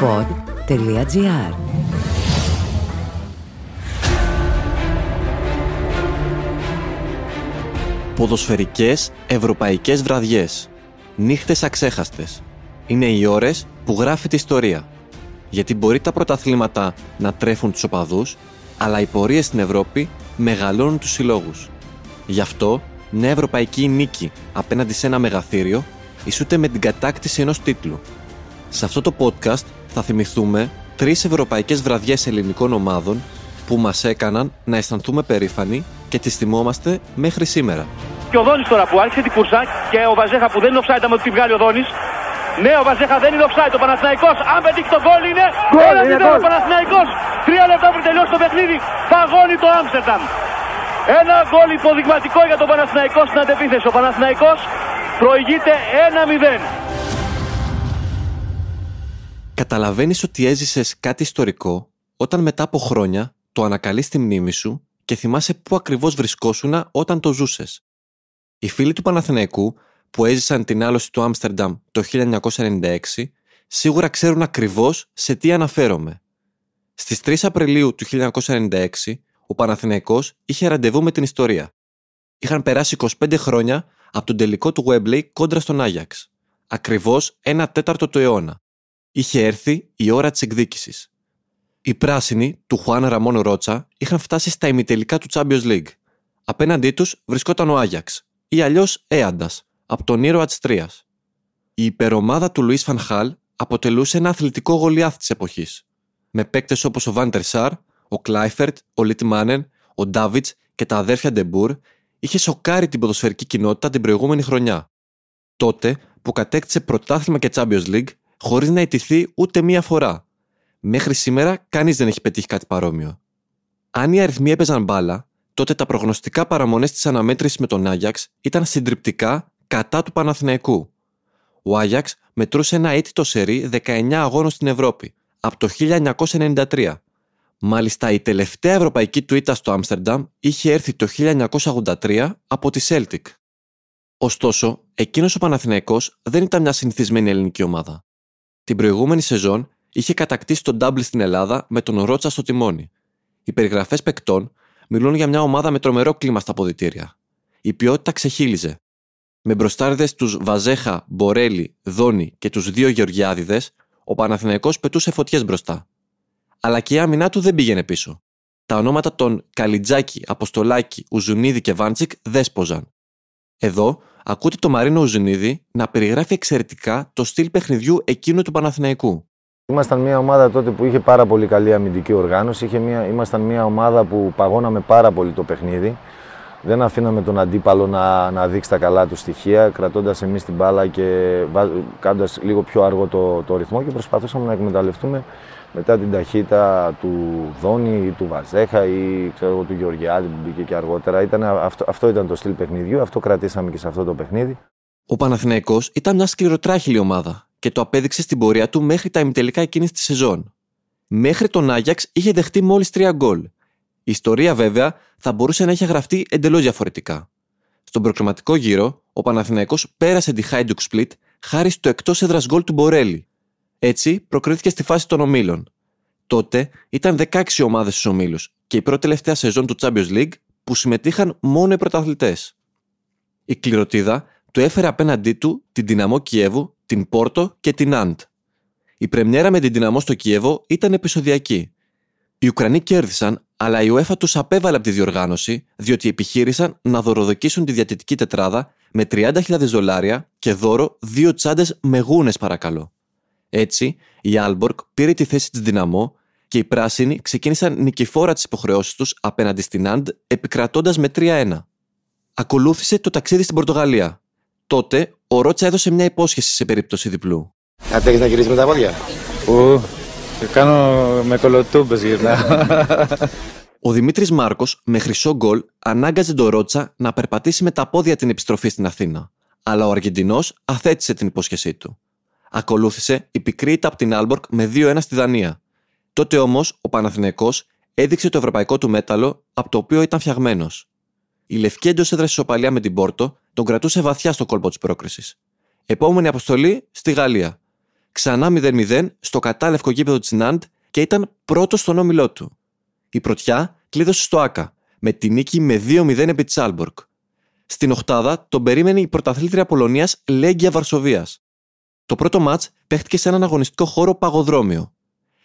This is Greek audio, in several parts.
pod.gr Ποδοσφαιρικές ευρωπαϊκές βραδιές. Νύχτες αξέχαστες. Είναι οι ώρες που γράφει τη ιστορία. Γιατί μπορεί τα πρωταθλήματα να τρέφουν τους οπαδούς, αλλά οι πορείες στην Ευρώπη μεγαλώνουν τους συλλόγους. Γι' αυτό, νέα ευρωπαϊκή νίκη απέναντι σε ένα μεγαθύριο ισούται με την κατάκτηση ενός τίτλου. Σε αυτό το podcast θα θυμηθούμε τρεις ευρωπαϊκές βραδιές ελληνικών ομάδων που μας έκαναν να αισθανθούμε περήφανοι και τις θυμόμαστε μέχρι σήμερα. Και ο Δόνης τώρα που άρχισε την κούρσα και ο Βαζέχα που δεν είναι offside άμα τη βγάλει ο Δόνης. Ναι, ο Βαζέχα δεν είναι offside. Ο Παναθηναϊκός, αν πετύχει το γκολ είναι. Ένα μηδέν ο Παναθηναϊκός. Τρία λεπτά πριν τελειώσει το παιχνίδι. Παγώνει το Άμστερνταμ. Ένα γκολ υποδειγματικό για τον Παναθηναϊκό στην αντεπίθεση. Ο Παναθηναϊκός προηγείται 1-0. Καταλαβαίνεις ότι έζησες κάτι ιστορικό όταν μετά από χρόνια το ανακαλείς στη μνήμη σου και θυμάσαι πού ακριβώς βρισκόσουνα όταν το ζούσες. Οι φίλοι του Παναθηναϊκού που έζησαν την άλωση του Άμστερνταμ το 1996 σίγουρα ξέρουν ακριβώς σε τι αναφέρομαι. Στις 3 Απριλίου του 1996 ο Παναθηναϊκός είχε ραντεβού με την ιστορία. Είχαν περάσει 25 χρόνια από τον τελικό του Webley κόντρα στον Άγιαξ. Ακριβώς ένα τέταρτο του αιώνα. Είχε έρθει η ώρα της εκδίκησης. Οι πράσινοι του Χουάν Ραμόν Ρότσα είχαν φτάσει στα ημιτελικά του Champions League. Απέναντί τους βρισκόταν ο Άγιαξ, ή αλλιώς Έαντας, από τον ήρωα της Τρίας. Η υπερομάδα του Λουίς Φανχάλ αποτελούσε ένα αθλητικό γολιάθ της εποχής, με παίκτες όπως ο Βάντερ Σάρ, ο Κλάιφερτ, ο Λιτμάνεν, ο Ντάβιτς και τα αδέρφια Ντε Μπουρ, είχε σοκάρει την ποδοσφαιρική κοινότητα την προηγούμενη χρονιά. Τότε που κατέκτησε πρωτάθλημα και Champions League χωρίς να ηττηθεί ούτε μία φορά. Μέχρι σήμερα κανείς δεν έχει πετύχει κάτι παρόμοιο. Αν οι αριθμοί έπαιζαν μπάλα, τότε τα προγνωστικά παραμονές της αναμέτρησης με τον Άγιαξ ήταν συντριπτικά κατά του Παναθηναϊκού. Ο Άγιαξ μετρούσε ένα αήττητο σερί 19 αγώνων στην Ευρώπη, από το 1993. Μάλιστα, η τελευταία ευρωπαϊκή του ήττα στο Άμστερνταμ είχε έρθει το 1983 από τη Celtic. Ωστόσο, εκείνος ο Παναθηναϊκός δεν ήταν μια συνηθισμένη ελληνική ομάδα. Την προηγούμενη σεζόν είχε κατακτήσει τον Ντάμπλ στην Ελλάδα με τον Ρότσα στο τιμόνι. Οι περιγραφές παικτών μιλούν για μια ομάδα με τρομερό κλίμα στα ποδητήρια. Η ποιότητα ξεχύλιζε. Με μπροστάριδες τους Βαζέχα, Μπορέλη, Δόνη και τους δύο Γεωργιάδηδες, ο Παναθηναϊκός πετούσε φωτιές μπροστά. Αλλά και η άμυνά του δεν πήγαινε πίσω. Τα ονόματα των Καλιτζάκη, Αποστολάκη, Ουζουνίδη και Βάντσικ δέσποζαν. Εδώ ακούτε το Μαρίνο Ουζουνίδη να περιγράφει εξαιρετικά το στυλ παιχνιδιού εκείνου του Παναθηναϊκού. Ήμασταν μια ομάδα τότε που είχε πάρα πολύ καλή αμυντική οργάνωση. Είχε μια, ήμασταν μια ομάδα που παγώναμε πάρα πολύ το παιχνίδι. Δεν αφήναμε τον αντίπαλο να, να δείξει τα καλά του στοιχεία, κρατώντας εμείς την μπάλα και κάνοντας λίγο πιο αργό το, το ρυθμό και προσπαθούσαμε να εκμεταλλευτούμε μετά την ταχύτητα του Δόνη ή του Βαζέχα ή ξέρω, του Γεωργιάδη που μπήκε και αργότερα. Ήταν, αυτό, αυτό ήταν το στυλ παιχνιδιού, αυτό κρατήσαμε και σε αυτό το παιχνίδι. Ο Παναθηναϊκός ήταν μια σκληροτράχηλη ομάδα και το απέδειξε στην πορεία του μέχρι τα ημιτελικά εκείνης της σεζόν. Μέχρι τον Άγιαξ είχε δεχτεί μόλις τρία γκολ. Η ιστορία βέβαια θα μπορούσε να είχε γραφτεί εντελώς διαφορετικά. Στον προκριματικό γύρο, ο Παναθηναϊκός πέρασε τη Χάιντουκ Split χάρη στο εκτός έδρας γκολ του Μπορέλη. Έτσι προκρίθηκε στη φάση των ομίλων. Τότε ήταν 16 ομάδες στους ομίλους και η πρώτη τελευταία σεζόν του Champions League που συμμετείχαν μόνο οι πρωταθλητές. Η κληροτίδα του έφερε απέναντί του την Δυναμό Κιέβου την Πόρτο και την Αντ. Η πρεμιέρα με την δυναμό στο Κίεβο ήταν επεισοδιακή. Οι Ουκρανοί κέρδισαν, αλλά η UEFA τους απέβαλε από τη διοργάνωση, διότι επιχείρησαν να δωροδοκίσουν τη διατητική τετράδα με 30.000 δολάρια και δώρο δύο τσάντες με γούνες, παρακαλώ. Έτσι, η Άλμπορκ πήρε τη θέση της δυναμό και οι πράσινοι ξεκίνησαν νικηφόρα τις υποχρεώσεις τους απέναντι στην Αντ, επικρατώντας με 3-1. Ακολούθησε το ταξίδι στην Πορτογαλία, Τότε ο Ρότσα έδωσε μια υπόσχεση σε περίπτωση διπλού. Αντέχει να γυρίσεις με τα πόδια; Ου, κάνω με κολοτούμπες γυρνά. Ο Δημήτρης Μάρκος με χρυσό γκολ ανάγκαζε τον Ρότσα να περπατήσει με τα πόδια την επιστροφή στην Αθήνα. Αλλά ο Αργεντινός αθέτησε την υπόσχεσή του. Ακολούθησε η πικρή ήττα από την Άλμπορκ με 2-1 στη Δανία. Τότε όμως ο Παναθηναϊκός έδειξε το ευρωπαϊκό του μέταλλο από το οποίο ήταν φτιαγμένος. Η λευκή εντός έδρας ισοπαλία με την Πόρτο τον κρατούσε βαθιά στο κόλπο της πρόκρισης. Επόμενη αποστολή στη Γαλλία. ξανά 0-0 στο κατάλευκο γήπεδο της Ναντ και ήταν πρώτος στον όμιλό του. Η πρωτιά κλείδωσε στο ΟΑΚΑ με τη νίκη με 2-0 επί της Άλμπορκ. Στην Οχτάδα τον περίμενε η πρωταθλήτρια Πολωνίας Λέγκια Βαρσοβίας. Το πρώτο μάτς παίχτηκε σε έναν αγωνιστικό χώρο παγοδρόμιο.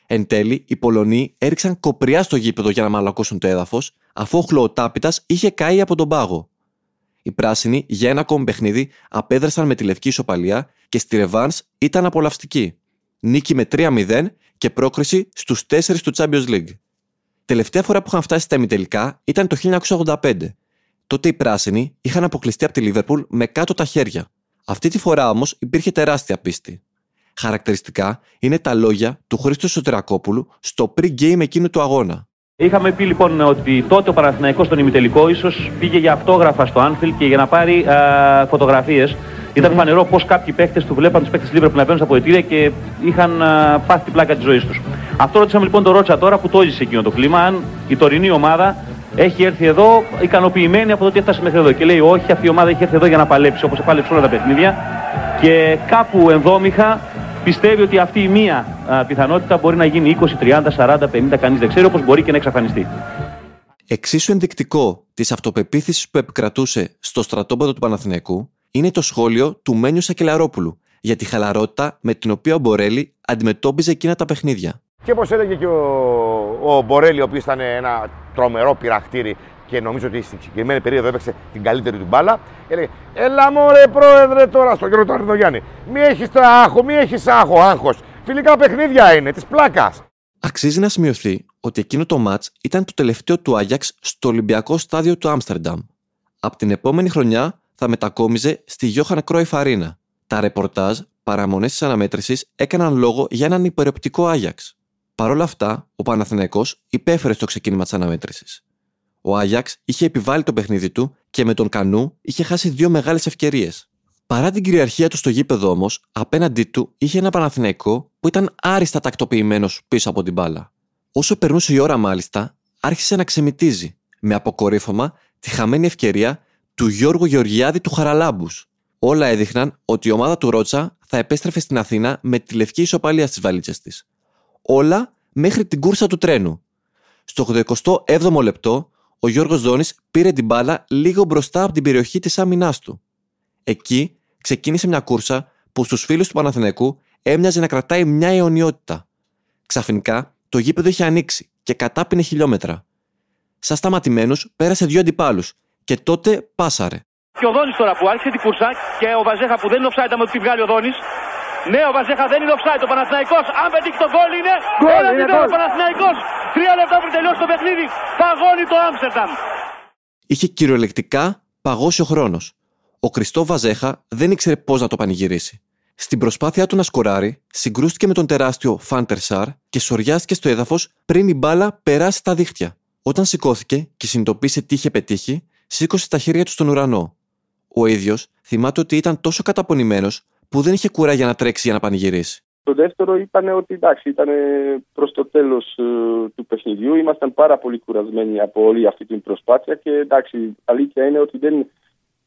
Εν τέλει, οι Πολωνοί έριξαν κοπριά στο γήπεδο για να μαλακώσουν το έδαφος, αφού ο Χλωοτάπητα είχε καεί από τον πάγο. Οι πράσινοι για ένα ακόμη παιχνίδι απέδρασαν με τη λευκή ισοπαλία και στη Ρεβάν ήταν απολαυστική. Νίκη με 3-0 και πρόκριση στους 4 του Champions League. Τελευταία φορά που είχαν φτάσει στα ημιτελικά ήταν το 1985. Τότε οι πράσινοι είχαν αποκλειστεί από τη Λίβερπουλ με κάτω τα χέρια. Αυτή τη φορά όμως υπήρχε τεράστια πίστη. Χαρακτηριστικά είναι τα λόγια του Χρήστο Σωτηρακόπουλου στο pre-game εκείνου του αγώνα. Είχαμε πει λοιπόν ότι τότε ο Παναθηναϊκός στον ημιτελικό ίσως πήγε για αυτόγραφα στο Άνφιλ και για να πάρει φωτογραφίες. Ήταν φανερό πω κάποιοι παίχτε του βλέπαν τους παίχτε της Λίβερπουλ να μπαίνουν στα ποετήρια και είχαν α, πάθει την πλάκα της ζωής τους. Αυτό ρωτήσαμε λοιπόν τον Ρότσα τώρα που το έζησε εκείνο το κλίμα, αν η τωρινή ομάδα έχει έρθει εδώ ικανοποιημένη από το ότι έφτασε μέχρι εδώ. Και λέει: Όχι, αυτή η ομάδα έχει έρθει εδώ για να παλέψει όπως επάλεψε όλα τα παιχνίδια. Και κάπου ενδόμηχα πιστεύει ότι αυτή η μία α, πιθανότητα μπορεί να γίνει 20, 30, 40, 50, κανείς δεν ξέρει, όπως μπορεί και να εξαφανιστεί. Εξίσου ενδεικτικό της αυτοπεποίθησης που επικρατούσε στο στρατόπεδο του Παναθηναϊκού είναι το σχόλιο του Μένιου Σακελαρόπουλου για τη χαλαρότητα με την οποία ο Μπορέλη αντιμετώπιζε εκείνα τα παιχνίδια. Και όπως έλεγε και ο, ο Μπορέλη, ο οποίος ήταν ένα τρομερό πειραχτήρι και νομίζω ότι στην συγκεκριμένη περίοδο έπαιξε την καλύτερη του μπάλα, έλεγε Έλα μωρέ πρόεδρε τώρα στον κύριο του Γιάννη. Μη έχεις το άγχος, μη έχεις άγχος, άγχος. Φιλικά παιχνίδια είναι, της πλάκας. Αξίζει να σημειωθεί ότι εκείνο το μάτς ήταν το τελευταίο του Άγιαξ στο Ολυμπιακό στάδιο του Άμστερνταμ. Από την επόμενη χρονιά θα μετακόμιζε στη Γιώχαν Κρόιφ Αρίνα. Τα ρεπορτάζ, παραμονές της αναμέτρησης έκαναν λόγο για έναν υπεροπτικό Άγιαξ. Παρ' όλα αυτά, ο Παναθηναϊκός υπέφερε στο ξεκίνημα της αναμέτρησης. Ο Άγιαξ είχε επιβάλει το παιχνίδι του και με τον Κανού είχε χάσει δύο μεγάλες ευκαιρίες. Παρά την κυριαρχία του στο γήπεδο όμως, απέναντί του είχε ένα Παναθηναϊκό που ήταν άριστα τακτοποιημένος πίσω από την μπάλα. Όσο περνούσε η ώρα, μάλιστα, άρχισε να ξεμητίζει, με αποκορύφωμα τη χαμένη ευκαιρία του Γιώργου Γεωργιάδη του Χαραλάμπους. Όλα έδειχναν ότι η ομάδα του Ρότσα θα επέστρεφε στην Αθήνα με τη λευκή ισοπαλία στις βαλίτσες της. Όλα μέχρι την κούρσα του τρένου. Στο 87ο λεπτό, ο Γιώργος Δόνης πήρε την μπάλα λίγο μπροστά από την περιοχή της άμυνάς του. Εκεί ξεκίνησε μια κούρσα που στους φίλους του Παναθηναϊκού έμοιαζε να κρατάει μια αιωνιότητα. Ξαφνικά το γήπεδο είχε ανοίξει και κατάπινε χιλιόμετρα. Σαν σταματημένου πέρασε δύο αντιπάλους και τότε πάσαρε. Και ο Δόνης τώρα που άρχισε την κούρσα και ο Βαζέχα που δεν είναι offside άμα τη βγάλει ο Δόνης. Ναι, ο Βαζέχα δεν είναι offside. Ο Παναθηναϊκός, αν πετύχει τον γκολ είναι. Γκολ, Ένα είναι διτό, γκολ. ο Παναθηναϊκός. Τρία λεπτά πριν τελειώσει το παιχνίδι. Παγώνει το Άμστερνταμ. Είχε κυριολεκτικά παγώσει ο χρόνος. Ο Κριστό Βαζέχα δεν ήξερε πώς να το πανηγυρίσει. Στην προσπάθειά του να σκοράρει, συγκρούστηκε με τον τεράστιο Φάντερ Σαρ και σοριάστηκε στο έδαφος πριν η μπάλα περάσει τα δίχτυα. Όταν σηκώθηκε και συνειδητοποίησε τι είχε πετύχει, σήκωσε τα χέρια του στον ουρανό. Ο ίδιος θυμάται ότι ήταν τόσο καταπονημένος που δεν είχε κουράγια να τρέξει για να πανηγυρίσει. Το δεύτερο ήταν ότι εντάξει, ήταν προς το τέλος του παιχνιδιού. Ήμασταν πάρα πολύ κουρασμένοι από όλη αυτή την προσπάθεια και εντάξει, αλήθεια είναι ότι δεν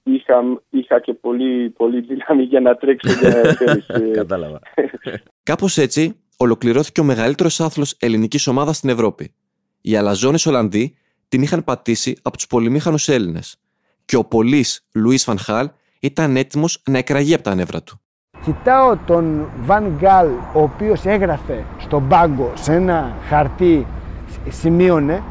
είχα, είχα και πολύ, πολύ δύναμη για να τρέξω για να ξέρεις, ε, Κατάλαβα. Κάπως έτσι ολοκληρώθηκε ο μεγαλύτερος άθλος ελληνικής ομάδας στην Ευρώπη. Οι αλαζόνες Ολλανδοί την είχαν πατήσει από τους πολυμήχανους Έλληνες. Και ο πολύς Λουίς Φανχάλ ήταν έτοιμος να εκραγεί από τα νεύρα του. Κοιτάω τον Βαν Γκάλ, ο οποίος έγραφε στον πάγκο σε ένα χαρτί, σ- σημείωνε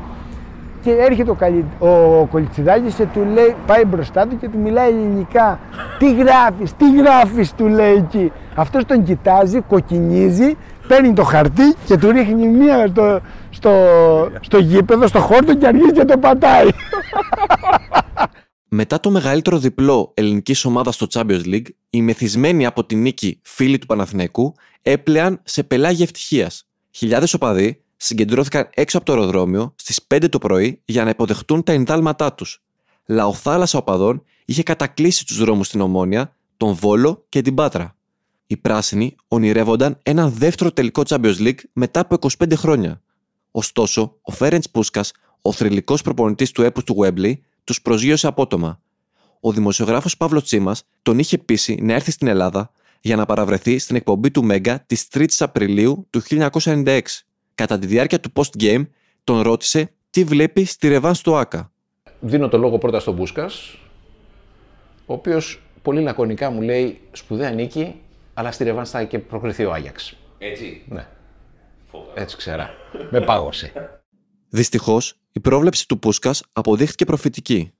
και έρχεται ο, Καλι... ο Κολιτσιδάκης και του λέει, πάει μπροστά του και του μιλάει ελληνικά. Τι γράφεις, τι γράφεις, του λέει εκεί. Αυτός τον κοιτάζει, κοκκινίζει, παίρνει το χαρτί και του ρίχνει μία στο, στο, στο γήπεδο, στο χόρτο και αρχίζει και το πατάει. Μετά το μεγαλύτερο διπλό ελληνικής ομάδας στο Champions League, οι μεθυσμένοι από τη νίκη φίλοι του Παναθηναϊκού έπλεαν σε πελάγια ευτυχίας. Χιλιάδες οπαδοί συγκεντρώθηκαν έξω από το αεροδρόμιο στις 5 το πρωί για να υποδεχτούν τα ενδάλματά τους. Λαοθάλασσα οπαδών είχε κατακλείσει τους δρόμους στην Ομόνια, τον Βόλο και την Πάτρα. Οι πράσινοι ονειρεύονταν ένα δεύτερο τελικό Champions League μετά από 25 χρόνια. Ωστόσο, ο Φέρεντς Πούσκας, ο θρηλυκός προπονητής του έπου του Wembley, τους προσγείωσε απότομα. Ο δημοσιογράφος Παύλος Τσίμας τον είχε πείσει να έρθει στην Ελλάδα για να παραβρεθεί στην εκπομπή του Μέγκα της 3η Απριλίου του 1996. Κατά τη διάρκεια του post-game, τον ρώτησε τι βλέπει στη Ρεβάνς στο ΑΚΑ. Δίνω το λόγο πρώτα στον Μπούσκας, ο οποίος πολύ λακωνικά μου λέει σπουδαία νίκη, αλλά στη Ρεβάνς θα και προκριθεί ο Άγιαξ. Έτσι. Ναι. Έτσι ξέρα. Με πάγωσε. Δυστυχώς, η πρόβλεψη του Πούσκας αποδείχθηκε προφητική.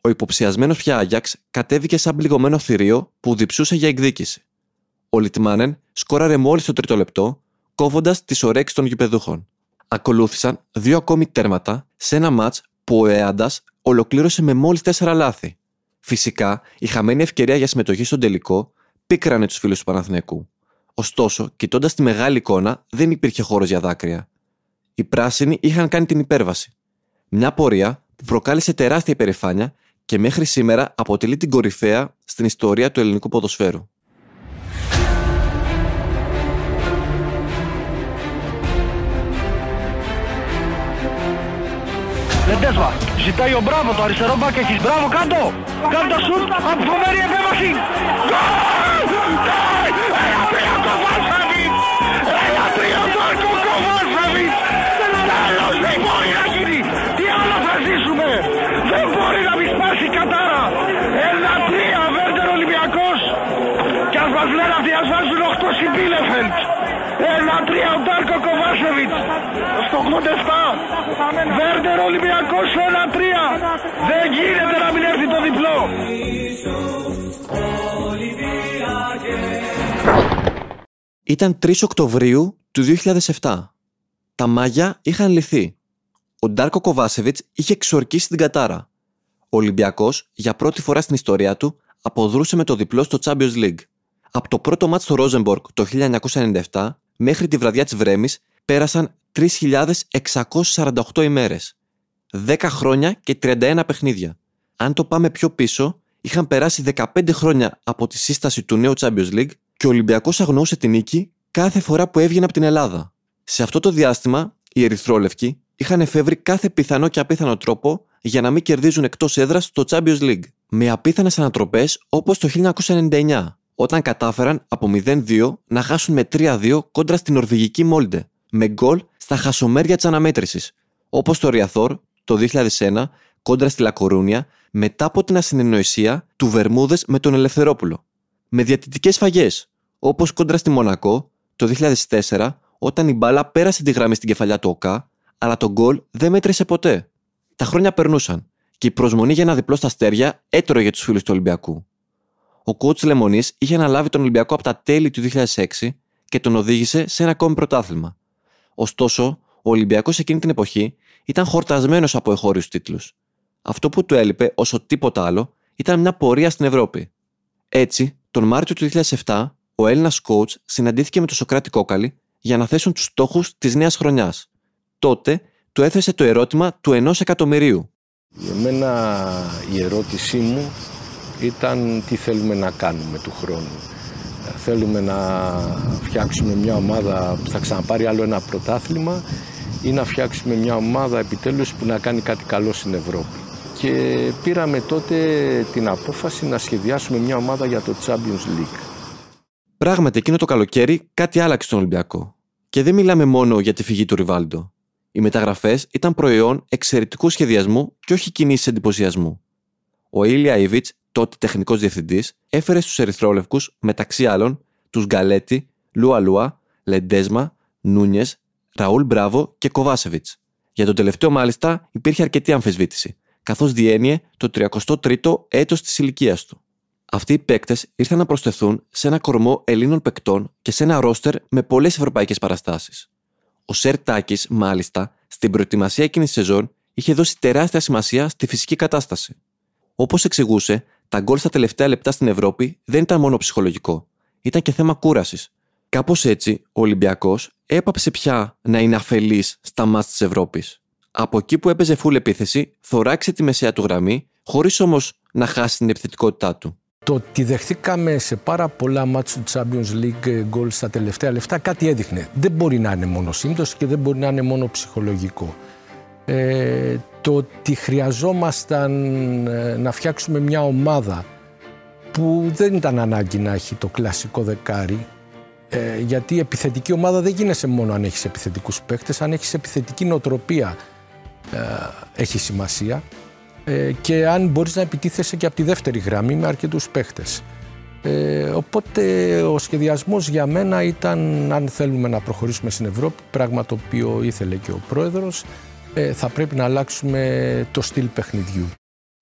Ο υποψιασμένος πια Άγιαξ κατέβηκε σαν πληγωμένο θηρίο που διψούσε για εκδίκηση. Ο Λιτμάνεν σκόραρε μόλις το τρίτο λεπτό, κόβοντας τις ωρέξεις των γηπεδούχων. Ακολούθησαν δύο ακόμη τέρματα σε ένα ματ που ο Εάντας ολοκλήρωσε με μόλις τέσσερα λάθη. Φυσικά, η χαμένη ευκαιρία για συμμετοχή στον τελικό πίκρανε τους φίλους του Παναθηναϊκού. Ωστόσο, κοιτώντας τη μεγάλη εικόνα, δεν υπήρχε χώρος για δάκρυα. Οι πράσινοι είχαν κάνει την υπέρβαση. Μια πορεία που προκάλεσε τεράστια υπερηφάνεια και μέχρι σήμερα αποτελεί την κορυφαία στην ιστορία του ελληνικού ποδοσφαίρου. Λεντέσβα, ζητάει ο Μπράβο, το αριστερό μπακ έχεις. Μπράβο, κάτω! Κάτω το σουτ, από φοβερή επέμβαση! Στην Μπίλεφελτ! Ένα τρία ο Ντάρκο Κοβάσεβιτς στο 87 Βέρντερ Ολυμπιακός 1-3 Δεν γίνεται να μην έρθει το διπλό Ήταν 3 Οκτωβρίου του 2007. Τα μάγια είχαν λυθεί. Ο Ντάρκο Κοβάσεβιτς είχε εξορκίσει την κατάρα. Ο Ολυμπιακός, για πρώτη φορά στην ιστορία του, αποδρούσε με το διπλό στο Champions League. Από το πρώτο μάτς στο Ρόζεμπορκ το 1997 μέχρι τη βραδιά της Βρέμης πέρασαν 3.648 ημέρες. 10 χρόνια και 31 παιχνίδια. Αν το πάμε πιο πίσω, είχαν περάσει 15 χρόνια από τη σύσταση του νέου Champions League και ο Ολυμπιακός αγνοούσε την νίκη κάθε φορά που έβγαινε από την Ελλάδα. Σε αυτό το διάστημα, οι Ερυθρόλευκοι είχαν εφεύρει κάθε πιθανό και απίθανο τρόπο για να μην κερδίζουν εκτός έδρας στο Champions League. Με απίθανες ανατροπές όπως το 1999, όταν κατάφεραν από 0-2 να χάσουν με 3-2 κόντρα στην Νορβηγική Μόλντε, με γκολ στα χασομέρια της αναμέτρησης, όπως το Ριαθόρ το 2001 κόντρα στη Λακορούνια μετά από την ασυνεννοησία του Βερμούδες με τον Ελευθερόπουλο. Με διατητικές φαγές, όπως κόντρα στη Μονακό το 2004 όταν η μπάλα πέρασε τη γραμμή στην κεφαλιά του ΟΚΑ, αλλά το γκολ δεν μέτρησε ποτέ. Τα χρόνια περνούσαν και η προσμονή για ένα διπλό στα αστέρια έτρωγε τους φίλους του Ολυμπιακού. Ο κότ Λεμονής είχε αναλάβει τον Ολυμπιακό από τα τέλη του 2006 και τον οδήγησε σε ένα ακόμη πρωτάθλημα. Ωστόσο, ο Ολυμπιακός εκείνη την εποχή ήταν χορτασμένος από εχώριους τίτλους. Αυτό που του έλειπε όσο τίποτα άλλο ήταν μια πορεία στην Ευρώπη. Έτσι, τον Μάρτιο του 2007, ο Έλληνας coach συναντήθηκε με τον Σοκράτη Κόκαλη για να θέσουν τους στόχους της νέας χρονιάς. Τότε του έθεσε το ερώτημα του ενός εκατομμυρίου. Για μένα η ερώτησή μου ήταν τι θέλουμε να κάνουμε του χρόνου. Θέλουμε να φτιάξουμε μια ομάδα που θα ξαναπάρει άλλο ένα πρωτάθλημα ή να φτιάξουμε μια ομάδα επιτέλους που να κάνει κάτι καλό στην Ευρώπη. Και πήραμε τότε την απόφαση να σχεδιάσουμε μια ομάδα για το Champions League. Πράγματι, εκείνο το καλοκαίρι κάτι άλλαξε στον Ολυμπιακό. Και δεν μιλάμε μόνο για τη φυγή του Ριβάλντο. Οι μεταγραφές ήταν προϊόν εξαιρετικού σχεδιασμού και όχι κινήσει εντυπωσιασμού. Ο Ήλια Ιβιτς, τότε τεχνικός διευθυντής, έφερε στους Ερυθρόλευκους, μεταξύ άλλων, τους Γκαλέτη, Λούα Λούα, Λεντέσμα, Νούνιες, Ραούλ Μπράβο και Κοβάσεβιτς. Για τον τελευταίο, μάλιστα, υπήρχε αρκετή αμφισβήτηση, καθώς διένυε το 33ο έτος της ηλικίας του. Αυτοί οι παίκτες ήρθαν να προσθεθούν σε ένα κορμό Ελλήνων παικτών και σε ένα ρόστερ με πολλές ευρωπαϊκές παραστάσεις. Ο Σερ Τάκης, μάλιστα, στην προετοιμασία εκείνης της σεζόν είχε δώσει τεράστια σημασία στη φυσική κατάσταση. Όπως εξηγούσε, τα γκολ στα τελευταία λεπτά στην Ευρώπη δεν ήταν μόνο ψυχολογικό, ήταν και θέμα κούρασης. Κάπως έτσι, ο Ολυμπιακός έπαψε πια να είναι αφελής στα μάτια της Ευρώπης. Από εκεί που έπαιζε φούλ επίθεση, θωράξε τη μεσαία του γραμμή, χωρίς όμως να χάσει την επιθετικότητά του. Το ότι δεχθήκαμε σε πάρα πολλά μάτς του Champions League γκολ στα τελευταία λεφτά κάτι έδειχνε. Δεν μπορεί να είναι μόνο σύμπτωση και δεν μπορεί να είναι μόνο ψυχολογικό. Ε, το ότι χρειαζόμασταν ε, να φτιάξουμε μια ομάδα που δεν ήταν ανάγκη να έχει το κλασικό δεκάρι ε, γιατί η επιθετική ομάδα δεν γίνεσαι μόνο αν έχεις επιθετικούς παίκτες, αν έχεις επιθετική νοοτροπία ε, έχει σημασία ε, και αν μπορείς να επιτίθεσαι και από τη δεύτερη γραμμή με αρκετούς παίκτες. Ε, οπότε ο σχεδιασμός για μένα ήταν αν θέλουμε να προχωρήσουμε στην Ευρώπη, πράγμα το οποίο ήθελε και ο πρόεδρος, ε, θα πρέπει να αλλάξουμε το στυλ παιχνιδιού.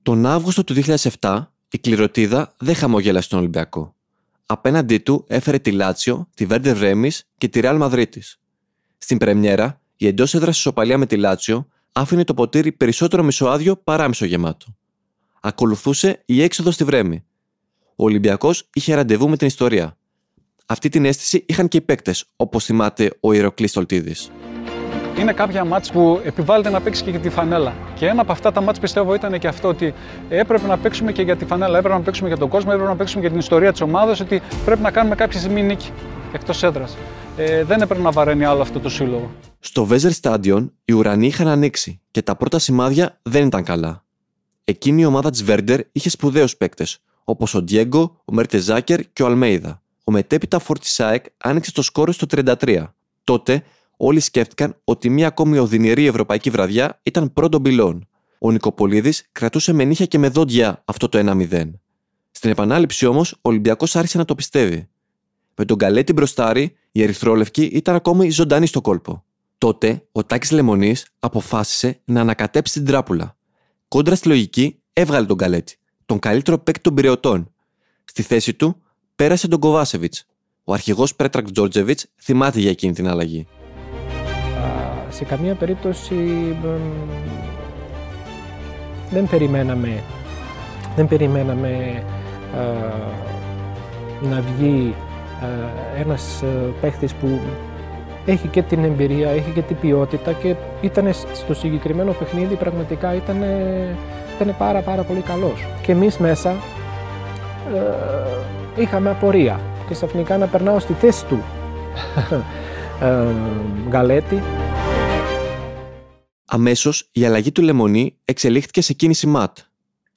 Τον Αύγουστο του 2007 η κληροτίδα δεν χαμογέλασε τον Ολυμπιακό. Απέναντί του έφερε τη Λάτσιο, τη Βέρντερ Ρέμις και τη Ρεάλ Μαδρίτης. Στην Πρεμιέρα, η εντός έδρας ισοπαλία με τη Λάτσιο άφηνε το ποτήρι περισσότερο μισοάδιο παρά μισογεμάτο. Ακολουθούσε η έξοδος στη Βρέμη. Ο Ολυμπιακός είχε ραντεβού με την ιστορία. Αυτή την αίσθηση είχαν και οι παίκτες, όπως θυμάται ο Ηρωκλή Τολτίδης είναι κάποια μάτς που επιβάλλεται να παίξει και για τη φανέλα. Και ένα από αυτά τα μάτς πιστεύω ήταν και αυτό ότι έπρεπε να παίξουμε και για τη φανέλα, έπρεπε να παίξουμε για τον κόσμο, έπρεπε να παίξουμε για την ιστορία της ομάδας, ότι πρέπει να κάνουμε κάποια στιγμή νίκη εκτός έδρας. Ε, δεν έπρεπε να βαραίνει άλλο αυτό το σύλλογο. Στο Βέζερ Stadion οι ουρανοί είχαν ανοίξει και τα πρώτα σημάδια δεν ήταν καλά. Εκείνη η ομάδα της Βέρντερ είχε σπουδαίους παίκτες, όπως ο Ντιέγκο, ο Μέρτεζάκερ και ο Αλμέιδα. Ο μετέπειτα Φορτισάεκ άνοιξε το σκόρο στο 33. Τότε όλοι σκέφτηκαν ότι μια ακόμη οδυνηρή ευρωπαϊκή βραδιά ήταν πρώτο πυλών. Ο Νικοπολίδης κρατούσε με νύχια και με δόντια αυτό το 1-0. Στην επανάληψη όμως, ο Ολυμπιακός άρχισε να το πιστεύει. Με τον Καλέτη μπροστάρι, η Ερυθρόλευκη ήταν ακόμη ζωντανή στο κόλπο. Τότε, ο Τάκης Λεμονής αποφάσισε να ανακατέψει την τράπουλα. Κόντρα στη λογική, έβγαλε τον Καλέτη, τον καλύτερο παίκτη των πυρεωτών. Στη θέση του, πέρασε τον Κοβάσεβιτς. Ο αρχηγός Πέτρακ Τζόρτζεβιτς θυμάται για εκείνη την αλλαγή σε καμία περίπτωση δεν περιμέναμε, δεν περιμέναμε να βγει ένας παίχτης που έχει και την εμπειρία, έχει και την ποιότητα και ήταν στο συγκεκριμένο παιχνίδι πραγματικά ήταν, ήταν πάρα πάρα πολύ καλός. Και εμείς μέσα είχαμε απορία και ξαφνικά να περνάω στη θέση του Γκαλέτη. Αμέσως η αλλαγή του Λεμονί εξελίχθηκε σε κίνηση ματ.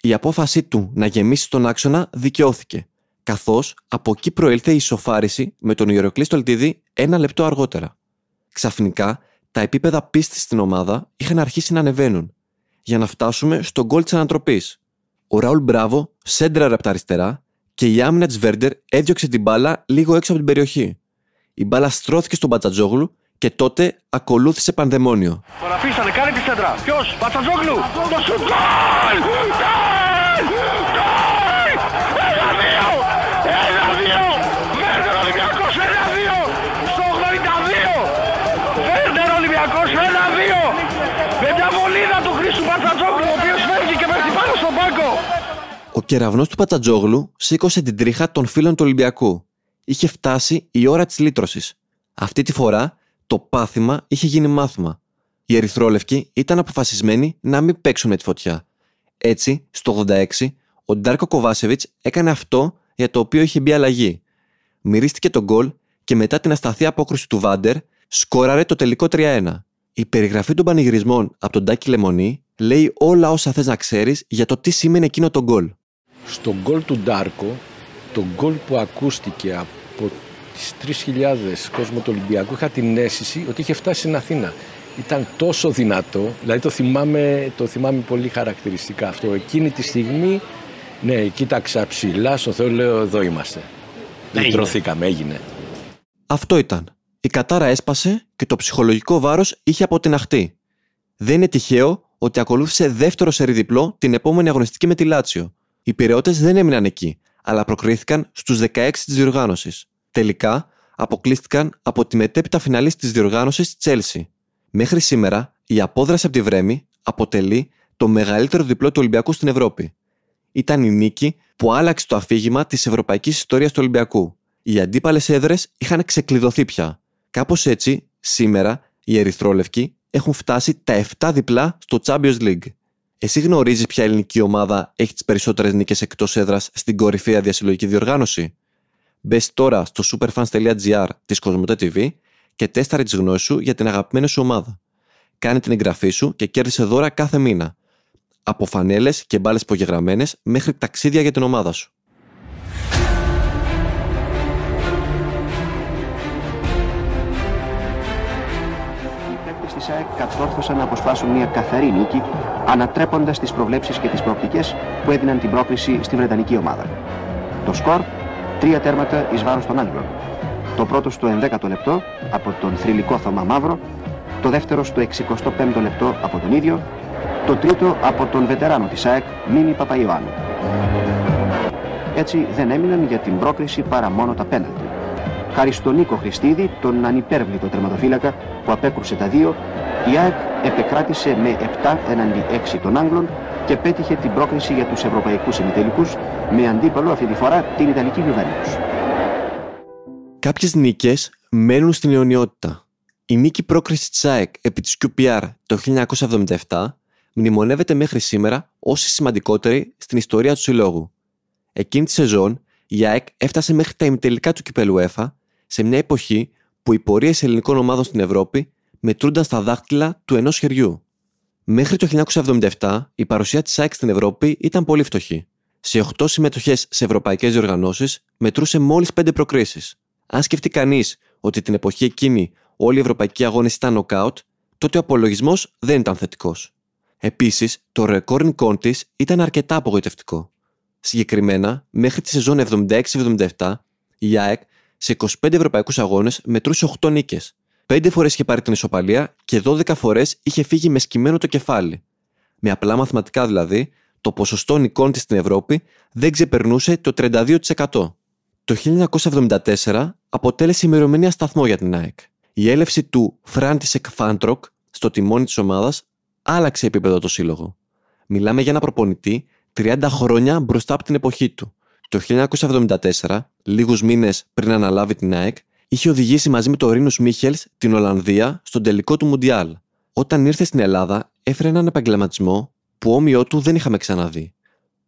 Η απόφασή του να γεμίσει τον άξονα δικαιώθηκε, καθώς από εκεί προήλθε η ισοφάριση με τον Ιεροκλής Στολτίδη ένα λεπτό αργότερα. Ξαφνικά, τα επίπεδα πίστης στην ομάδα είχαν αρχίσει να ανεβαίνουν, για να φτάσουμε στον γκολ της ανατροπής. Ο Ραούλ Μπράβο σέντραρε από τα αριστερά και η άμυνα της Βέρντερ έδιωξε την μπάλα λίγο έξω από την περιοχή. Η μπάλα στρώθηκε στον Πατσατζόγλου και τότε ακολούθησε πανδαιμόνιο. Τώρα αφήσανε, κάνει τη σέντρα. Ποιος, Πατσαζόγλου, το σουτ γκολ! Ένα-δύο! Ένα-δύο! Βέρντερ Ολυμπιακός, ένα-δύο! Στο 82! Βέρντερ Ολυμπιακός, ένα-δύο! Με μια βολίδα του Χρήστου Πατσατζόγλου, ο οποίος φεύγει και πέφτει πάνω στον πάγκο. Ο κεραυνός του Πατσατζόγλου σήκωσε την τρίχα των φίλων του Ολυμπιακού. Είχε φτάσει η ώρα της λύτρωσης. Αυτή τη φορά το πάθημα είχε γίνει μάθημα. Οι Ερυθρόλευκοι ήταν αποφασισμένοι να μην παίξουν με τη φωτιά. Έτσι, στο 86, ο Ντάρκο Κοβάσεβιτς έκανε αυτό για το οποίο είχε μπει αλλαγή. Μυρίστηκε τον γκολ και μετά την ασταθή απόκριση του Βάντερ, σκόραρε το τελικό 3-1. Η περιγραφή των πανηγυρισμών από τον Τάκη Λεμονή λέει όλα όσα θες να ξέρεις για το τι σήμαινε εκείνο το γκολ. Στο γκολ του Ντάρκο, το γκολ που ακούστηκε από τις 3.000 κόσμο του Ολυμπιακού είχα την αίσθηση ότι είχε φτάσει στην Αθήνα. Ήταν τόσο δυνατό, δηλαδή το θυμάμαι, το θυμάμαι πολύ χαρακτηριστικά αυτό. Εκείνη τη στιγμή, ναι, κοίταξα ψηλά, στο Θεό λέω εδώ είμαστε. Λυτρωθήκαμε, έγινε. Αυτό ήταν. Η κατάρα έσπασε και το ψυχολογικό βάρος είχε αποτιναχτεί. Δεν είναι τυχαίο ότι ακολούθησε δεύτερο σεριδιπλό την επόμενη αγωνιστική με τη Λάτσιο. Οι πυρεώτες δεν έμειναν εκεί, αλλά προκρίθηκαν στους 16 της διοργάνωσης. Τελικά, αποκλείστηκαν από τη μετέπειτα φιναλίστη της διοργάνωσης Chelsea. Μέχρι σήμερα, η απόδραση από τη Βρέμη αποτελεί το μεγαλύτερο διπλό του Ολυμπιακού στην Ευρώπη. Ήταν η νίκη που άλλαξε το αφήγημα της ευρωπαϊκής ιστορίας του Ολυμπιακού. Οι αντίπαλες έδρες είχαν ξεκλειδωθεί πια. Κάπως έτσι, σήμερα, οι Ερυθρόλευκοι έχουν φτάσει τα 7 διπλά στο Champions League. Εσύ γνωρίζεις ποια ελληνική ομάδα έχει τις περισσότερες νίκες εκτός έδρας στην κορυφαία διασυλλογική διοργάνωση; Μπες τώρα στο superfans.gr της Κοσμοτέ TV και τέσταρε τις γνώσεις σου για την αγαπημένη σου ομάδα. Κάνε την εγγραφή σου και κέρδισε δώρα κάθε μήνα. Από φανέλες και μπάλες υπογεγραμμένες μέχρι ταξίδια για την ομάδα σου. ΣΑΕΚ κατόρθωσαν να αποσπάσουν μια καθαρή νίκη, ανατρέποντας τις προβλέψεις και τις προοπτικές που έδιναν την πρόκληση στη Βρετανική ομάδα. Το σκορ τρία τέρματα εις βάρος των Άγγλων. Το πρώτο στο 11ο λεπτό από τον θρηλυκό Θωμά Μαύρο, το δεύτερο στο 65ο λεπτό από τον ίδιο, το τρίτο από τον βετεράνο της ΑΕΚ, Μίμη Παπαϊωάννου. Έτσι δεν έμειναν για την πρόκριση παρά μόνο τα πέναλτι. Χάρη στον Νίκο Χριστίδη, τον ανυπέρβλητο τερματοφύλακα που απέκρουσε τα δύο, η ΑΕΚ επεκράτησε με 7 εναντί 6 των Άγγλων και πέτυχε την πρόκριση για τους ευρωπαϊκούς ημιτελικούς με αντίπαλο αυτή τη φορά την Ιταλική Γιουβέντους. Κάποιες νίκες μένουν στην αιωνιότητα. Η νίκη πρόκρισης της ΑΕΚ επί της QPR το 1977 μνημονεύεται μέχρι σήμερα ως η σημαντικότερη στην ιστορία του συλλόγου. Εκείνη τη σεζόν, η ΑΕΚ έφτασε μέχρι τα ημιτελικά του κυπέλου ΕΦΑ σε μια εποχή που οι πορείες ελληνικών ομάδων στην Ευρώπη μετρούνταν στα δάχτυλα του ενός χεριού. Μέχρι το 1977, η παρουσία της ΑΕΚ στην Ευρώπη ήταν πολύ φτωχή. Σε 8 συμμετοχές σε ευρωπαϊκές διοργανώσεις μετρούσε μόλις 5 προκρίσεις. Αν σκεφτεί κανείς ότι την εποχή εκείνη όλοι οι ευρωπαϊκοί αγώνες ήταν νοκάουτ, τότε ο απολογισμός δεν ήταν θετικός. Επίσης, το ρεκόρ νικών της ήταν αρκετά απογοητευτικό. Συγκεκριμένα, μέχρι τη σεζόν 76-77, η ΑΕΚ σε 25 ευρωπαϊκούς αγώνες μετρούσε 8 νίκες. 5 φορές είχε πάρει την ισοπαλία και 12 φορές είχε φύγει με σκυμμένο το κεφάλι. Με απλά μαθηματικά δηλαδή, το ποσοστό νικών της στην Ευρώπη δεν ξεπερνούσε το 32%. Το 1974 αποτέλεσε ημερομηνία σταθμό για την ΑΕΚ. Η έλευση του Φράντισεκ Φάντροκ στο τιμόνι της ομάδας άλλαξε επίπεδο το σύλλογο. Μιλάμε για ένα προπονητή 30 χρόνια μπροστά από την εποχή του. Το 1974, λίγους μήνες πριν αναλάβει την ΑΕΚ, είχε οδηγήσει μαζί με τον Ρίνου Μίχελς την Ολλανδία στον τελικό του Μουντιάλ. Όταν ήρθε στην Ελλάδα, έφερε έναν επαγγελματισμό που όμοιό του δεν είχαμε ξαναδεί.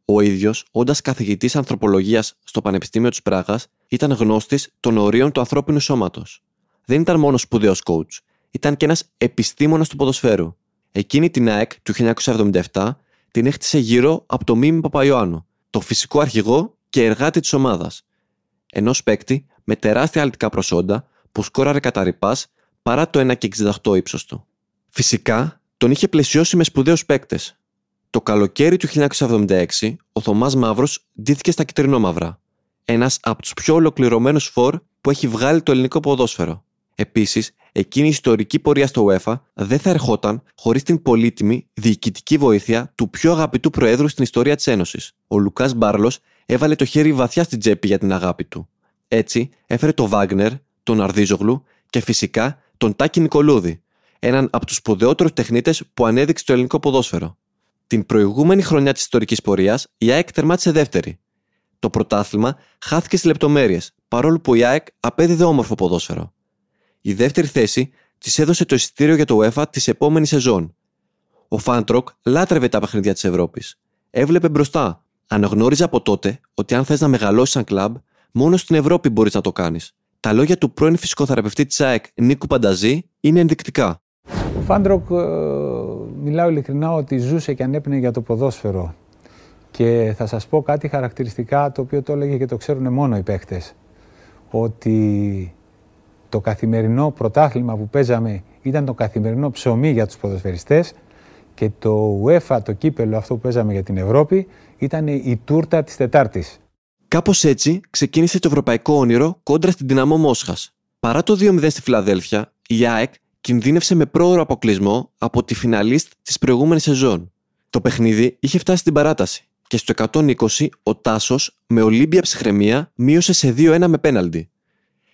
Ο ίδιος, όντας καθηγητής ανθρωπολογίας στο Πανεπιστήμιο της Πράγας, ήταν γνώστης των ορίων του ανθρώπινου σώματος. Δεν ήταν μόνος σπουδαίος coach, ήταν και ένας επιστήμονας του ποδοσφαίρου. Εκείνη την ΑΕΚ του 1977 την έχτισε γύρω από το Μίμη Παπαϊωάννου, το φυσικό αρχηγό και εργάτη της ομάδας. Ενός παίκτη με τεράστια αλυτικά προσόντα που σκόραρε κατά ρηπάς παρά το 1,68 ύψος του. Φυσικά τον είχε πλαισιώσει με σπουδαίους παίκτες. Το καλοκαίρι του 1976, ο Θωμάς Μαύρος ντύθηκε στα κυτρινόμαυρα. Ένας από τους πιο ολοκληρωμένους φορ που έχει βγάλει το ελληνικό ποδόσφαιρο. Επίσης, εκείνη η ιστορική πορεία στο UEFA δεν θα ερχόταν χωρίς την πολύτιμη διοικητική βοήθεια του πιο αγαπητού Προέδρου στην ιστορία της Ένωσης. Ο Λουκάς Μπάρλος έβαλε το χέρι βαθιά στην τσέπη για την αγάπη του. Έτσι, έφερε τον Βάγνερ, τον Αρδίζογλου και φυσικά τον Τάκη Νικολούδη, έναν από τους σπουδαιότερους τεχνίτες που ανέδειξε το ελληνικό ποδόσφαιρο. Την προηγούμενη χρονιά της ιστορικής πορείας, η ΑΕΚ τερμάτισε δεύτερη. Το πρωτάθλημα χάθηκε στις λεπτομέρειες, παρόλο που η ΑΕΚ απέδιδε όμορφο ποδόσφαιρο. Η δεύτερη θέση της έδωσε το εισιτήριο για το UEFA της επόμενης σεζόν. Ο Φάντροκ λάτρευε τα παιχνίδια της Ευρώπης. Έβλεπε μπροστά. Αναγνώριζε από τότε ότι αν θες να μεγαλώσεις σαν κλαμπ, μόνο στην Ευρώπη μπορείς να το κάνεις. Τα λόγια του πρώην φυσικοθεραπευτή της ΑΕΚ Νίκου Πανταζή είναι ενδεικτικά. Ο Φάντροκ, ε, μιλάω ειλικρινά ότι ζούσε και ανέπνεε για το ποδόσφαιρο. Και θα σας πω κάτι χαρακτηριστικά το οποίο το έλεγε και το ξέρουν μόνο οι παίχτες. Ότι το καθημερινό πρωτάθλημα που παίζαμε ήταν το καθημερινό ψωμί για τους ποδοσφαιριστές και το UEFA, το κύπελο αυτό που παίζαμε για την Ευρώπη, ήταν η τούρτα της Τετάρτης. Κάπως έτσι ξεκίνησε το ευρωπαϊκό όνειρο κόντρα στην δυναμό Μόσχας. Παρά το 2-0 στη Φιλαδέλφια, η ΑΕΚ κινδύνευσε με πρόωρο αποκλεισμό από τη φιναλίστ της προηγούμενης σεζόν. Το παιχνίδι είχε φτάσει στην παράταση και στο 120 ο Τάσος με ολύμπια ψυχραιμία μείωσε σε 2-1 με πέναλτι.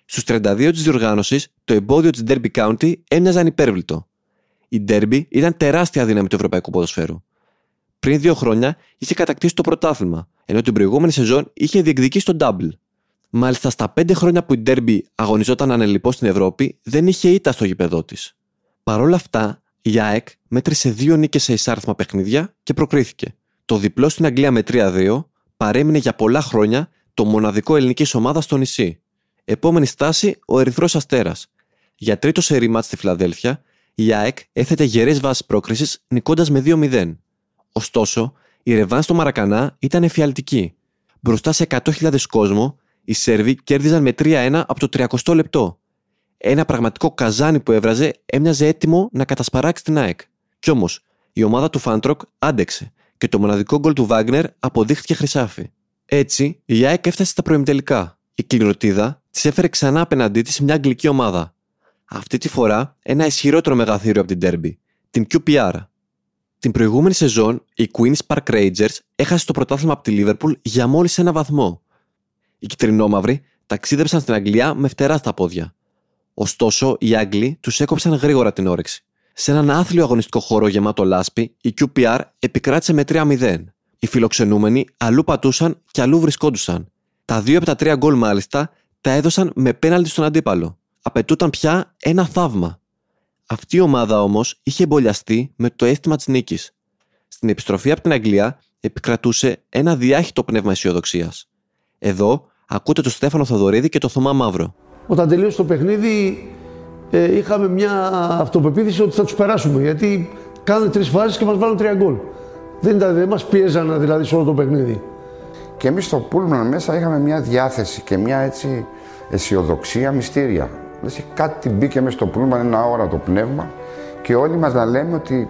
Στους 32 της διοργάνωσης, το εμπόδιο της Derby County έμοιαζαν υπέρβλητο. Η Derby ήταν τεράστια δύναμη του ευρωπαϊκού ποδοσφαίρου. Πριν δύο χρόνια είχε κατακτήσει το πρωτάθλημα, ενώ την προηγούμενη σεζόν είχε διεκδικήσει το Double. Μάλιστα στα πέντε χρόνια που η Derby αγωνιζόταν ανελειπώ στην Ευρώπη, δεν είχε ήττα στο γήπεδό της. Παρ' όλα αυτά, η ΑΕΚ μέτρησε δύο νίκες σε εισάρθμα παιχνίδια και προκρίθηκε. Το διπλό στην Αγγλία με 3-2 παρέμεινε για πολλά χρόνια το μοναδικό ελληνικής ομάδας στο νησί. Επόμενη στάση, ο Ερυθρός Αστέρας. Για τρίτο σερί ματς στη Φιλαδέλφια, η ΑΕΚ έθετε γερές βάσεις πρόκρισης νικώντας με 2-0. Ωστόσο, η ρεβάνς στο Μαρακανά ήταν εφιαλτική. Μπροστά σε 100.000 κόσμο, οι Σέρβοι κέρδιζαν με 3-1 από το 30 λεπτό. Ένα πραγματικό καζάνι που έβραζε έμοιαζε έτοιμο να κατασπαράξει την ΑΕΚ. Κι όμως, η ομάδα του Φάντροκ άντεξε και το μοναδικό γκολ του Βάγνερ αποδείχθηκε χρυσάφι. Έτσι, η ΑΕΚ έφτασε στα προημιτελικά. Η κληρωτίδα της έφερε ξανά απέναντί της μια αγγλική ομάδα. Αυτή τη φορά ένα ισχυρότερο μεγαθύριο από την Derby, την QPR. Την προηγούμενη σεζόν, οι Queen's Park Rangers έχασε το πρωτάθλημα από τη Liverpool για μόλις ένα βαθμό. Οι κυτρινόμαυροι ταξίδεψαν στην Αγγλία με φτερά στα πόδια. Ωστόσο, οι Άγγλοι τους έκοψαν γρήγορα την όρεξη. Σε έναν άθλιο αγωνιστικό χώρο γεμάτο λάσπη, η QPR επικράτησε με 3-0. Οι φιλοξενούμενοι αλλού πατούσαν και αλλού βρισκόντουσαν. Τα δύο από τα τρία γκολ μάλιστα τα έδωσαν με πέναλτι στον αντίπαλο. Απαιτούταν πια ένα θαύμα. Αυτή η ομάδα όμως είχε εμπολιαστεί με το αίσθημα της νίκης. Στην επιστροφή από την Αγγλία επικρατούσε ένα διάχυτο πνεύμα αισιοδοξίας. Εδώ ακούτε τον Στέφανο Θοδωρίδη και τον Θωμά Μαύρο. Όταν τελείωσε το παιχνίδι, ε, είχαμε μια αυτοπεποίθηση ότι θα τους περάσουμε. Γιατί κάνανε τρεις φάσεις και μας βάλουν τρία γκολ. Δεν, ήταν, δεν μας πίεζαν δηλαδή σε όλο το παιχνίδι. Και εμείς στο Πούλμαν μέσα είχαμε μια διάθεση και μια έτσι αισιοδοξία μυστήρια. Δηλαδή κάτι μπήκε μέσα στο Πούλμαν, ένα αόρατο πνεύμα και όλοι μας να λέμε ότι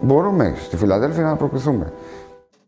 μπορούμε στη Φιλαδέλφια να προκριθούμε.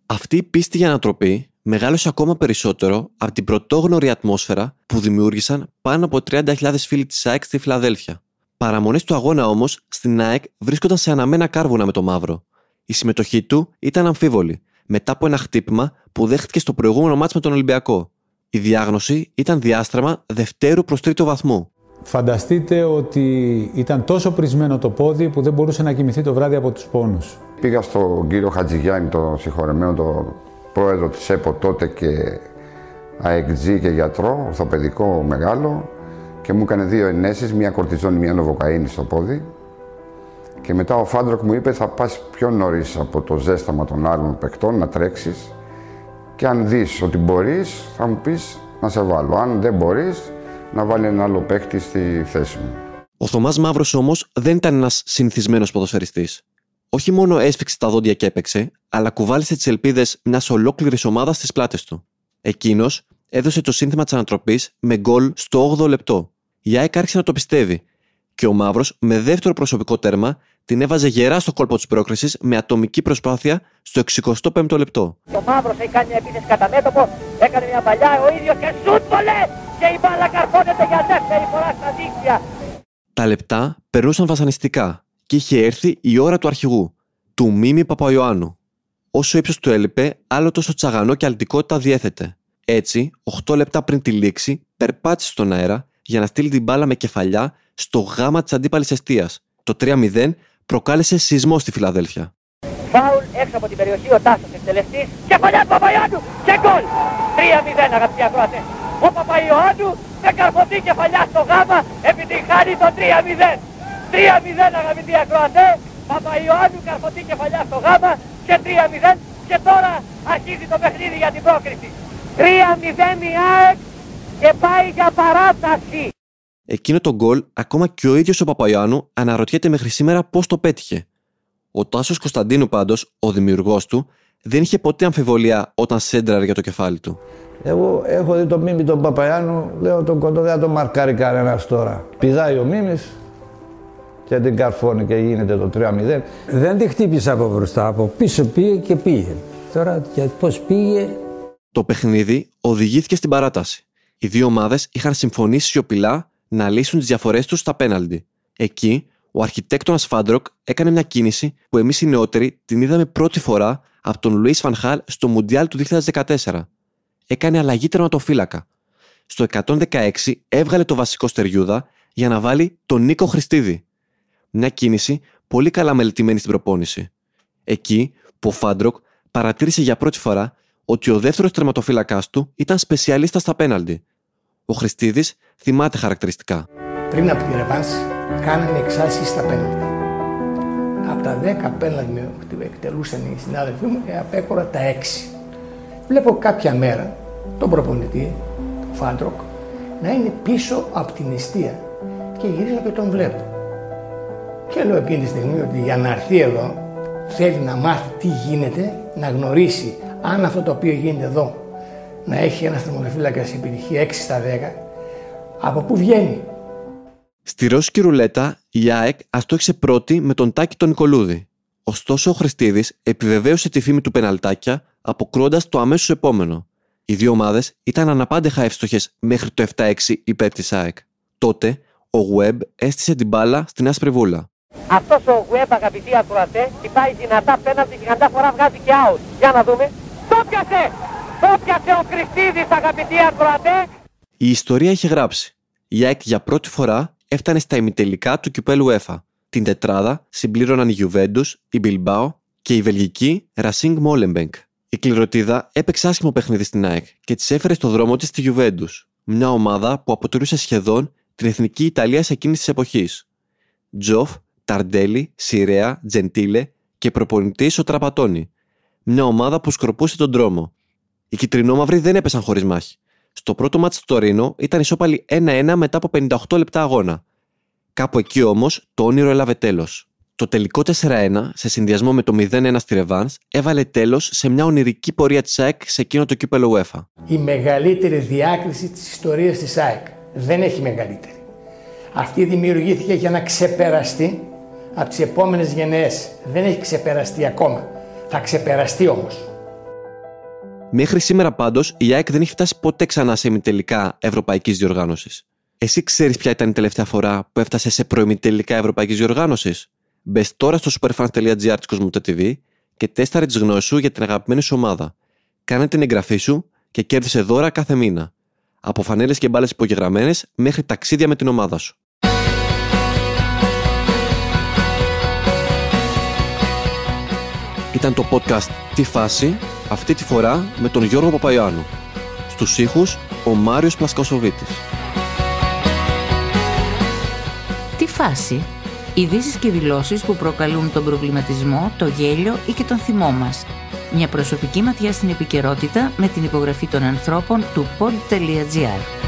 Αυτή η πίστη για ανατροπή μεγάλωσε ακόμα περισσότερο από την πρωτόγνωρη ατμόσφαιρα που δημιούργησαν πάνω από 30.000 φίλοι της ΑΕΚ στη Φιλαδέλφια. Παραμονές του αγώνα όμως στην ΑΕΚ βρίσκονταν σε αναμένα κάρβουνα με το μαύρο. Η συμμετοχή του ήταν αμφίβολη, μετά από ένα χτύπημα που δέχτηκε στο προηγούμενο μάτς με τον Ολυμπιακό. Η διάγνωση ήταν διάστραμα δευτέρου προς τρίτο βαθμού. Φανταστείτε ότι ήταν τόσο πρισμένο το πόδι που δεν μπορούσε να κοιμηθεί το βράδυ από τους πόνους. Πήγα στον κύριο Χατζηγιάννη, τον συγχωρεμένο, τον πρόεδρο της ΕΠΟ τότε και ΑΕΚΤΖ και γιατρό, ορθοπαιδικό μεγάλο και μου έκανε δύο ενέσεις, μία κορτιζόνη, μία νοβοκαίνη στο πόδι και μετά ο Φάντροκ μου είπε θα πας πιο νωρίς από το ζέσταμα των άλλων παικτών να τρέξεις και αν δεις ότι μπορείς θα μου πεις να σε βάλω. Αν δεν μπορείς να βάλει ένα άλλο παίκτη στη θέση μου. Ο Θωμάς Μαύρος όμως δεν ήταν ένας συνηθισμένος ποδοσφαιριστής. Όχι μόνο έσφιξε τα δόντια και έπαιξε, αλλά κουβάλησε τις ελπίδες μιας ολόκληρης ομάδας στις πλάτες του. Εκείνος έδωσε το σύνθημα της ανατροπής με γκολ στο 8ο λεπτό. Η ΑΕΚ άρχισε να το πιστεύει και ο Μαύρος με δεύτερο προσωπικό τέρμα την έβαζε γερά στο κόλπο της πρόκρισης με ατομική προσπάθεια στο 65ο λεπτό. Ο Μαύρος έχει κάνει μια επίθεση κατά μέτωπο, έκανε μια παλιά ο ίδιος και σουτ και η μπάλα καρφώνεται για δεύτερη φορά στα δίκτυα. Τα λεπτά περνούσαν βασανιστικά και είχε έρθει η ώρα του αρχηγού, του Μίμη Παπαϊωάννου. Όσο ύψος του έλειπε, άλλο τόσο τσαγανό και αλτικότητα διέθετε. Έτσι, 8 λεπτά πριν τη λήξη, περπάτησε στον αέρα για να στείλει την μπάλα με κεφαλιά στο γάμα της αντίπαλης αιστεία. Το 3-0 προκάλεσε σεισμό στη Φιλαδέλφια. Φάουλ έξω από την περιοχή, ο Τάσος εκτελεστής. Κεφαλιά του Παπαϊωάννου και γκολ! 3-0 αγαπητοί ακροατές. Ο Παπαϊωάννου με καρφωτή κεφαλιά στο γάμα επιτυγχάνει το 3-0. 3-0 αγαπητοί ακροατές. Παπαϊωάννου καρφωτή κεφαλιά στο γάμα και 3-0 και τώρα αρχίζει το παιχνίδι για την πρόκριση. 3-0 η ΑΕΚ και πάει για παράταση. Εκείνο το γκολ, ακόμα και ο ίδιος ο Παπαϊωάννου αναρωτιέται μέχρι σήμερα πώς το πέτυχε. Ο Τάσος Κωνσταντίνου πάντως, ο δημιουργός του, δεν είχε ποτέ αμφιβολία όταν σέντραρε για το κεφάλι του. Εγώ έχω δει το μίμη τον Παπαϊάνου, λέω τον κοντό δεν το μαρκάρει κανένας τώρα. Πηδάει ο μίμης και την καρφώνει και γίνεται το 3-0. Δεν τη χτύπησε από μπροστά, από πίσω πήγε και πήγε. Τώρα για πώς πήγε. Το παιχνίδι οδηγήθηκε στην παράταση. Οι δύο ομάδες είχαν συμφωνήσει σιωπηλά να λύσουν τις διαφορές τους στα πέναλντι. Εκεί, ο αρχιτέκτονας Φάντροκ έκανε μια κίνηση που εμείς οι νεότεροι την είδαμε πρώτη φορά από τον Λουίς Φαν Χάαλ στο Μουντιάλ του 2014. Έκανε αλλαγή τερματοφύλακα. Στο 116 έβγαλε τον βασικό Στεργιούδα για να βάλει τον Νίκο Χριστίδη. Μια κίνηση πολύ καλά μελετημένη στην προπόνηση. Εκεί που ο Φάντροκ παρατήρησε για πρώτη φορά ότι ο δεύτερος τερματοφύλακάς του ήταν σπεσιαλίστας στα πέναλτι. Ο Χριστίδης θυμάται χαρακτηριστικά. Πριν από τη ρεβάνς, κάναμε εξάσκηση στα πέναλτι. Από τα 10 πέναλτι που εκτελούσαν οι συνάδελφοί μου, ε, απέκρουα τα 6. Βλέπω κάποια μέρα τον προπονητή, τον Φάντροκ, να είναι πίσω από την εστία και γυρίζω και τον βλέπω. Και λέω εκείνη τη στιγμή ότι για να έρθει εδώ θέλει να μάθει τι γίνεται, να γνωρίσει αν αυτό το οποίο γίνεται εδώ να έχει ένας τερματοφύλακας σε επιτυχία 6 στα 10, από πού βγαίνει; Στη ρώσικη ρουλέτα, η ΑΕΚ αστόχησε πρώτη με τον Τάκη τον Νικολούδη. Ωστόσο, ο Χριστίδη επιβεβαίωσε τη φήμη του πεναλτάκια, αποκρούοντας το αμέσως επόμενο. Οι δύο ομάδες ήταν αναπάντεχα εύστοχες μέχρι το 7-6 υπέρ της ΑΕΚ. Τότε, ο Γουέμπ έστησε την μπάλα στην άσπρη βούλα. Αυτός ο Γουέμπ αγαπητοί ακροατές, κοιτάει δυνατά πέναλτι και κατά φορά βγάζει και out. Για να δούμε. Το πιασε! Το πιασε ο Χριστίδης αγαπητοί ακροατέ; Η ιστορία είχε γράψει. Η ΑΕΚ για πρώτη φορά έφτανε στα ημιτελικά του κυπέλου ΕΦΑ. Την τετράδα συμπλήρωναν η Juventus, η Bilbao και η βελγική Racing Molenbeek. Η κληροτίδα έπαιξε άσχημο παιχνίδι στην ΑΕΚ και της έφερε στο δρόμο της στη Juventus, μια ομάδα που αποτελούσε σχεδόν την εθνική Ιταλία σε εκείνης της εποχής. Τζοφ, Ταρντέλη, Σιρέα, Τζεντίλε και προπονητής ο Τραπατόνι. Μια ομάδα που σκορπούσε τον δρόμο. Οι κυτρινόμαυροι δεν έπεσαν χωρίς μάχη. Στο πρώτο μάτι του Τωρίνο ήταν ισόπαλοι 1-1 μετά από 58 λεπτά αγώνα. Κάπου εκεί όμως το όνειρο έλαβε τέλος. Το τελικό 4-1, σε συνδυασμό με το 0-1 στη Ρεβάνς, έβαλε τέλος σε μια ονειρική πορεία της ΑΕΚ σε εκείνο το κύπελο UEFA. Η μεγαλύτερη διάκριση της ιστορίας της ΑΕΚ. Δεν έχει μεγαλύτερη. Αυτή δημιουργήθηκε για να ξεπεραστεί από τις επόμενες γενναίες. Δεν έχει ξεπεραστεί ακόμα. Θα ξεπεραστεί όμως. Μέχρι σήμερα πάντως η ΑΕΚ δεν έχει φτάσει ποτέ ξανά σε ημιτελικά ευρωπαϊκής διοργάνωσης. Εσύ ξέρεις ποια ήταν η τελευταία φορά που έφτασε σε προημιτελικά ευρωπαϊκής διοργάνωσης; Μπες τώρα στο superfans.gr της Κοσμοτέ TV και τέσταρε τις γνώσεις σου για την αγαπημένη σου ομάδα. Κάνε την εγγραφή σου και κέρδισε δώρα κάθε μήνα. Από φανέλες και μπάλες υπογεγραμμένες μέχρι ταξίδια με την ομάδα σου. Ήταν το podcast «Τι φάση» αυτή τη φορά με τον Γιώργο Παπαϊάνου. Στους ήχους ο Μάριος Πλασκοσοβίτης. Τι φάση; Ειδήσεις και δηλώσεις που προκαλούν τον προβληματισμό, το γέλιο ή και τον θυμό μας. Μια προσωπική ματιά στην επικαιρότητα με την υπογραφή των ανθρώπων του pod.gr.